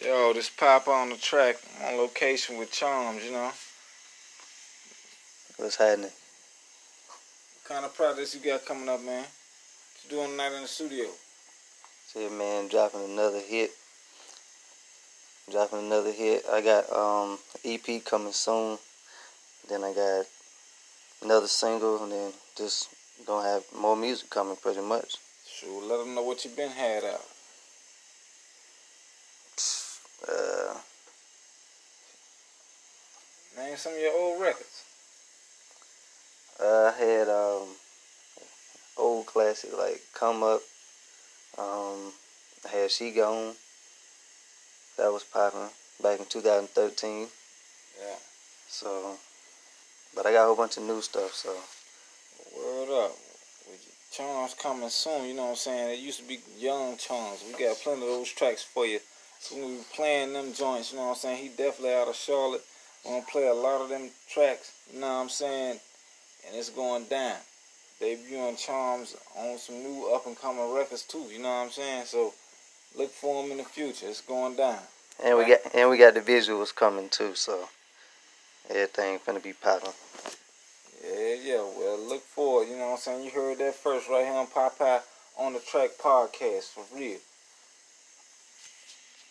Yo, this pop on the track on location with Charms, you know. What's happening? What kind of projects you got coming up, man? What you doing tonight in the studio? See, man, dropping another hit. Dropping another hit. I got um EP coming soon. Then I got another single, and then just gonna have more music coming, pretty much. Sure, let them know what you been had out. Name some of your old records. I had um old classic like Come Up. Um, I had She Gone. That was popping back in 2013. Yeah. So, but I got a whole bunch of new stuff. So, Word up. Charms coming soon, you know what I'm saying? It used to be Young Charms. We got plenty of those tracks for you. So when we playing them joints, you know what I'm saying? He definitely out of Charlotte. We're gonna play a lot of them tracks, you know what I'm saying? And it's going down. Debuting Charms on some new up and coming records too, you know what I'm saying? So look for them in the future. It's going down. and we got and we got the visuals coming too. So, everything finna be popping. Yeah, yeah. Well, look forward. You know what I'm saying? You heard that first right here on Popeye on the Track podcast for real.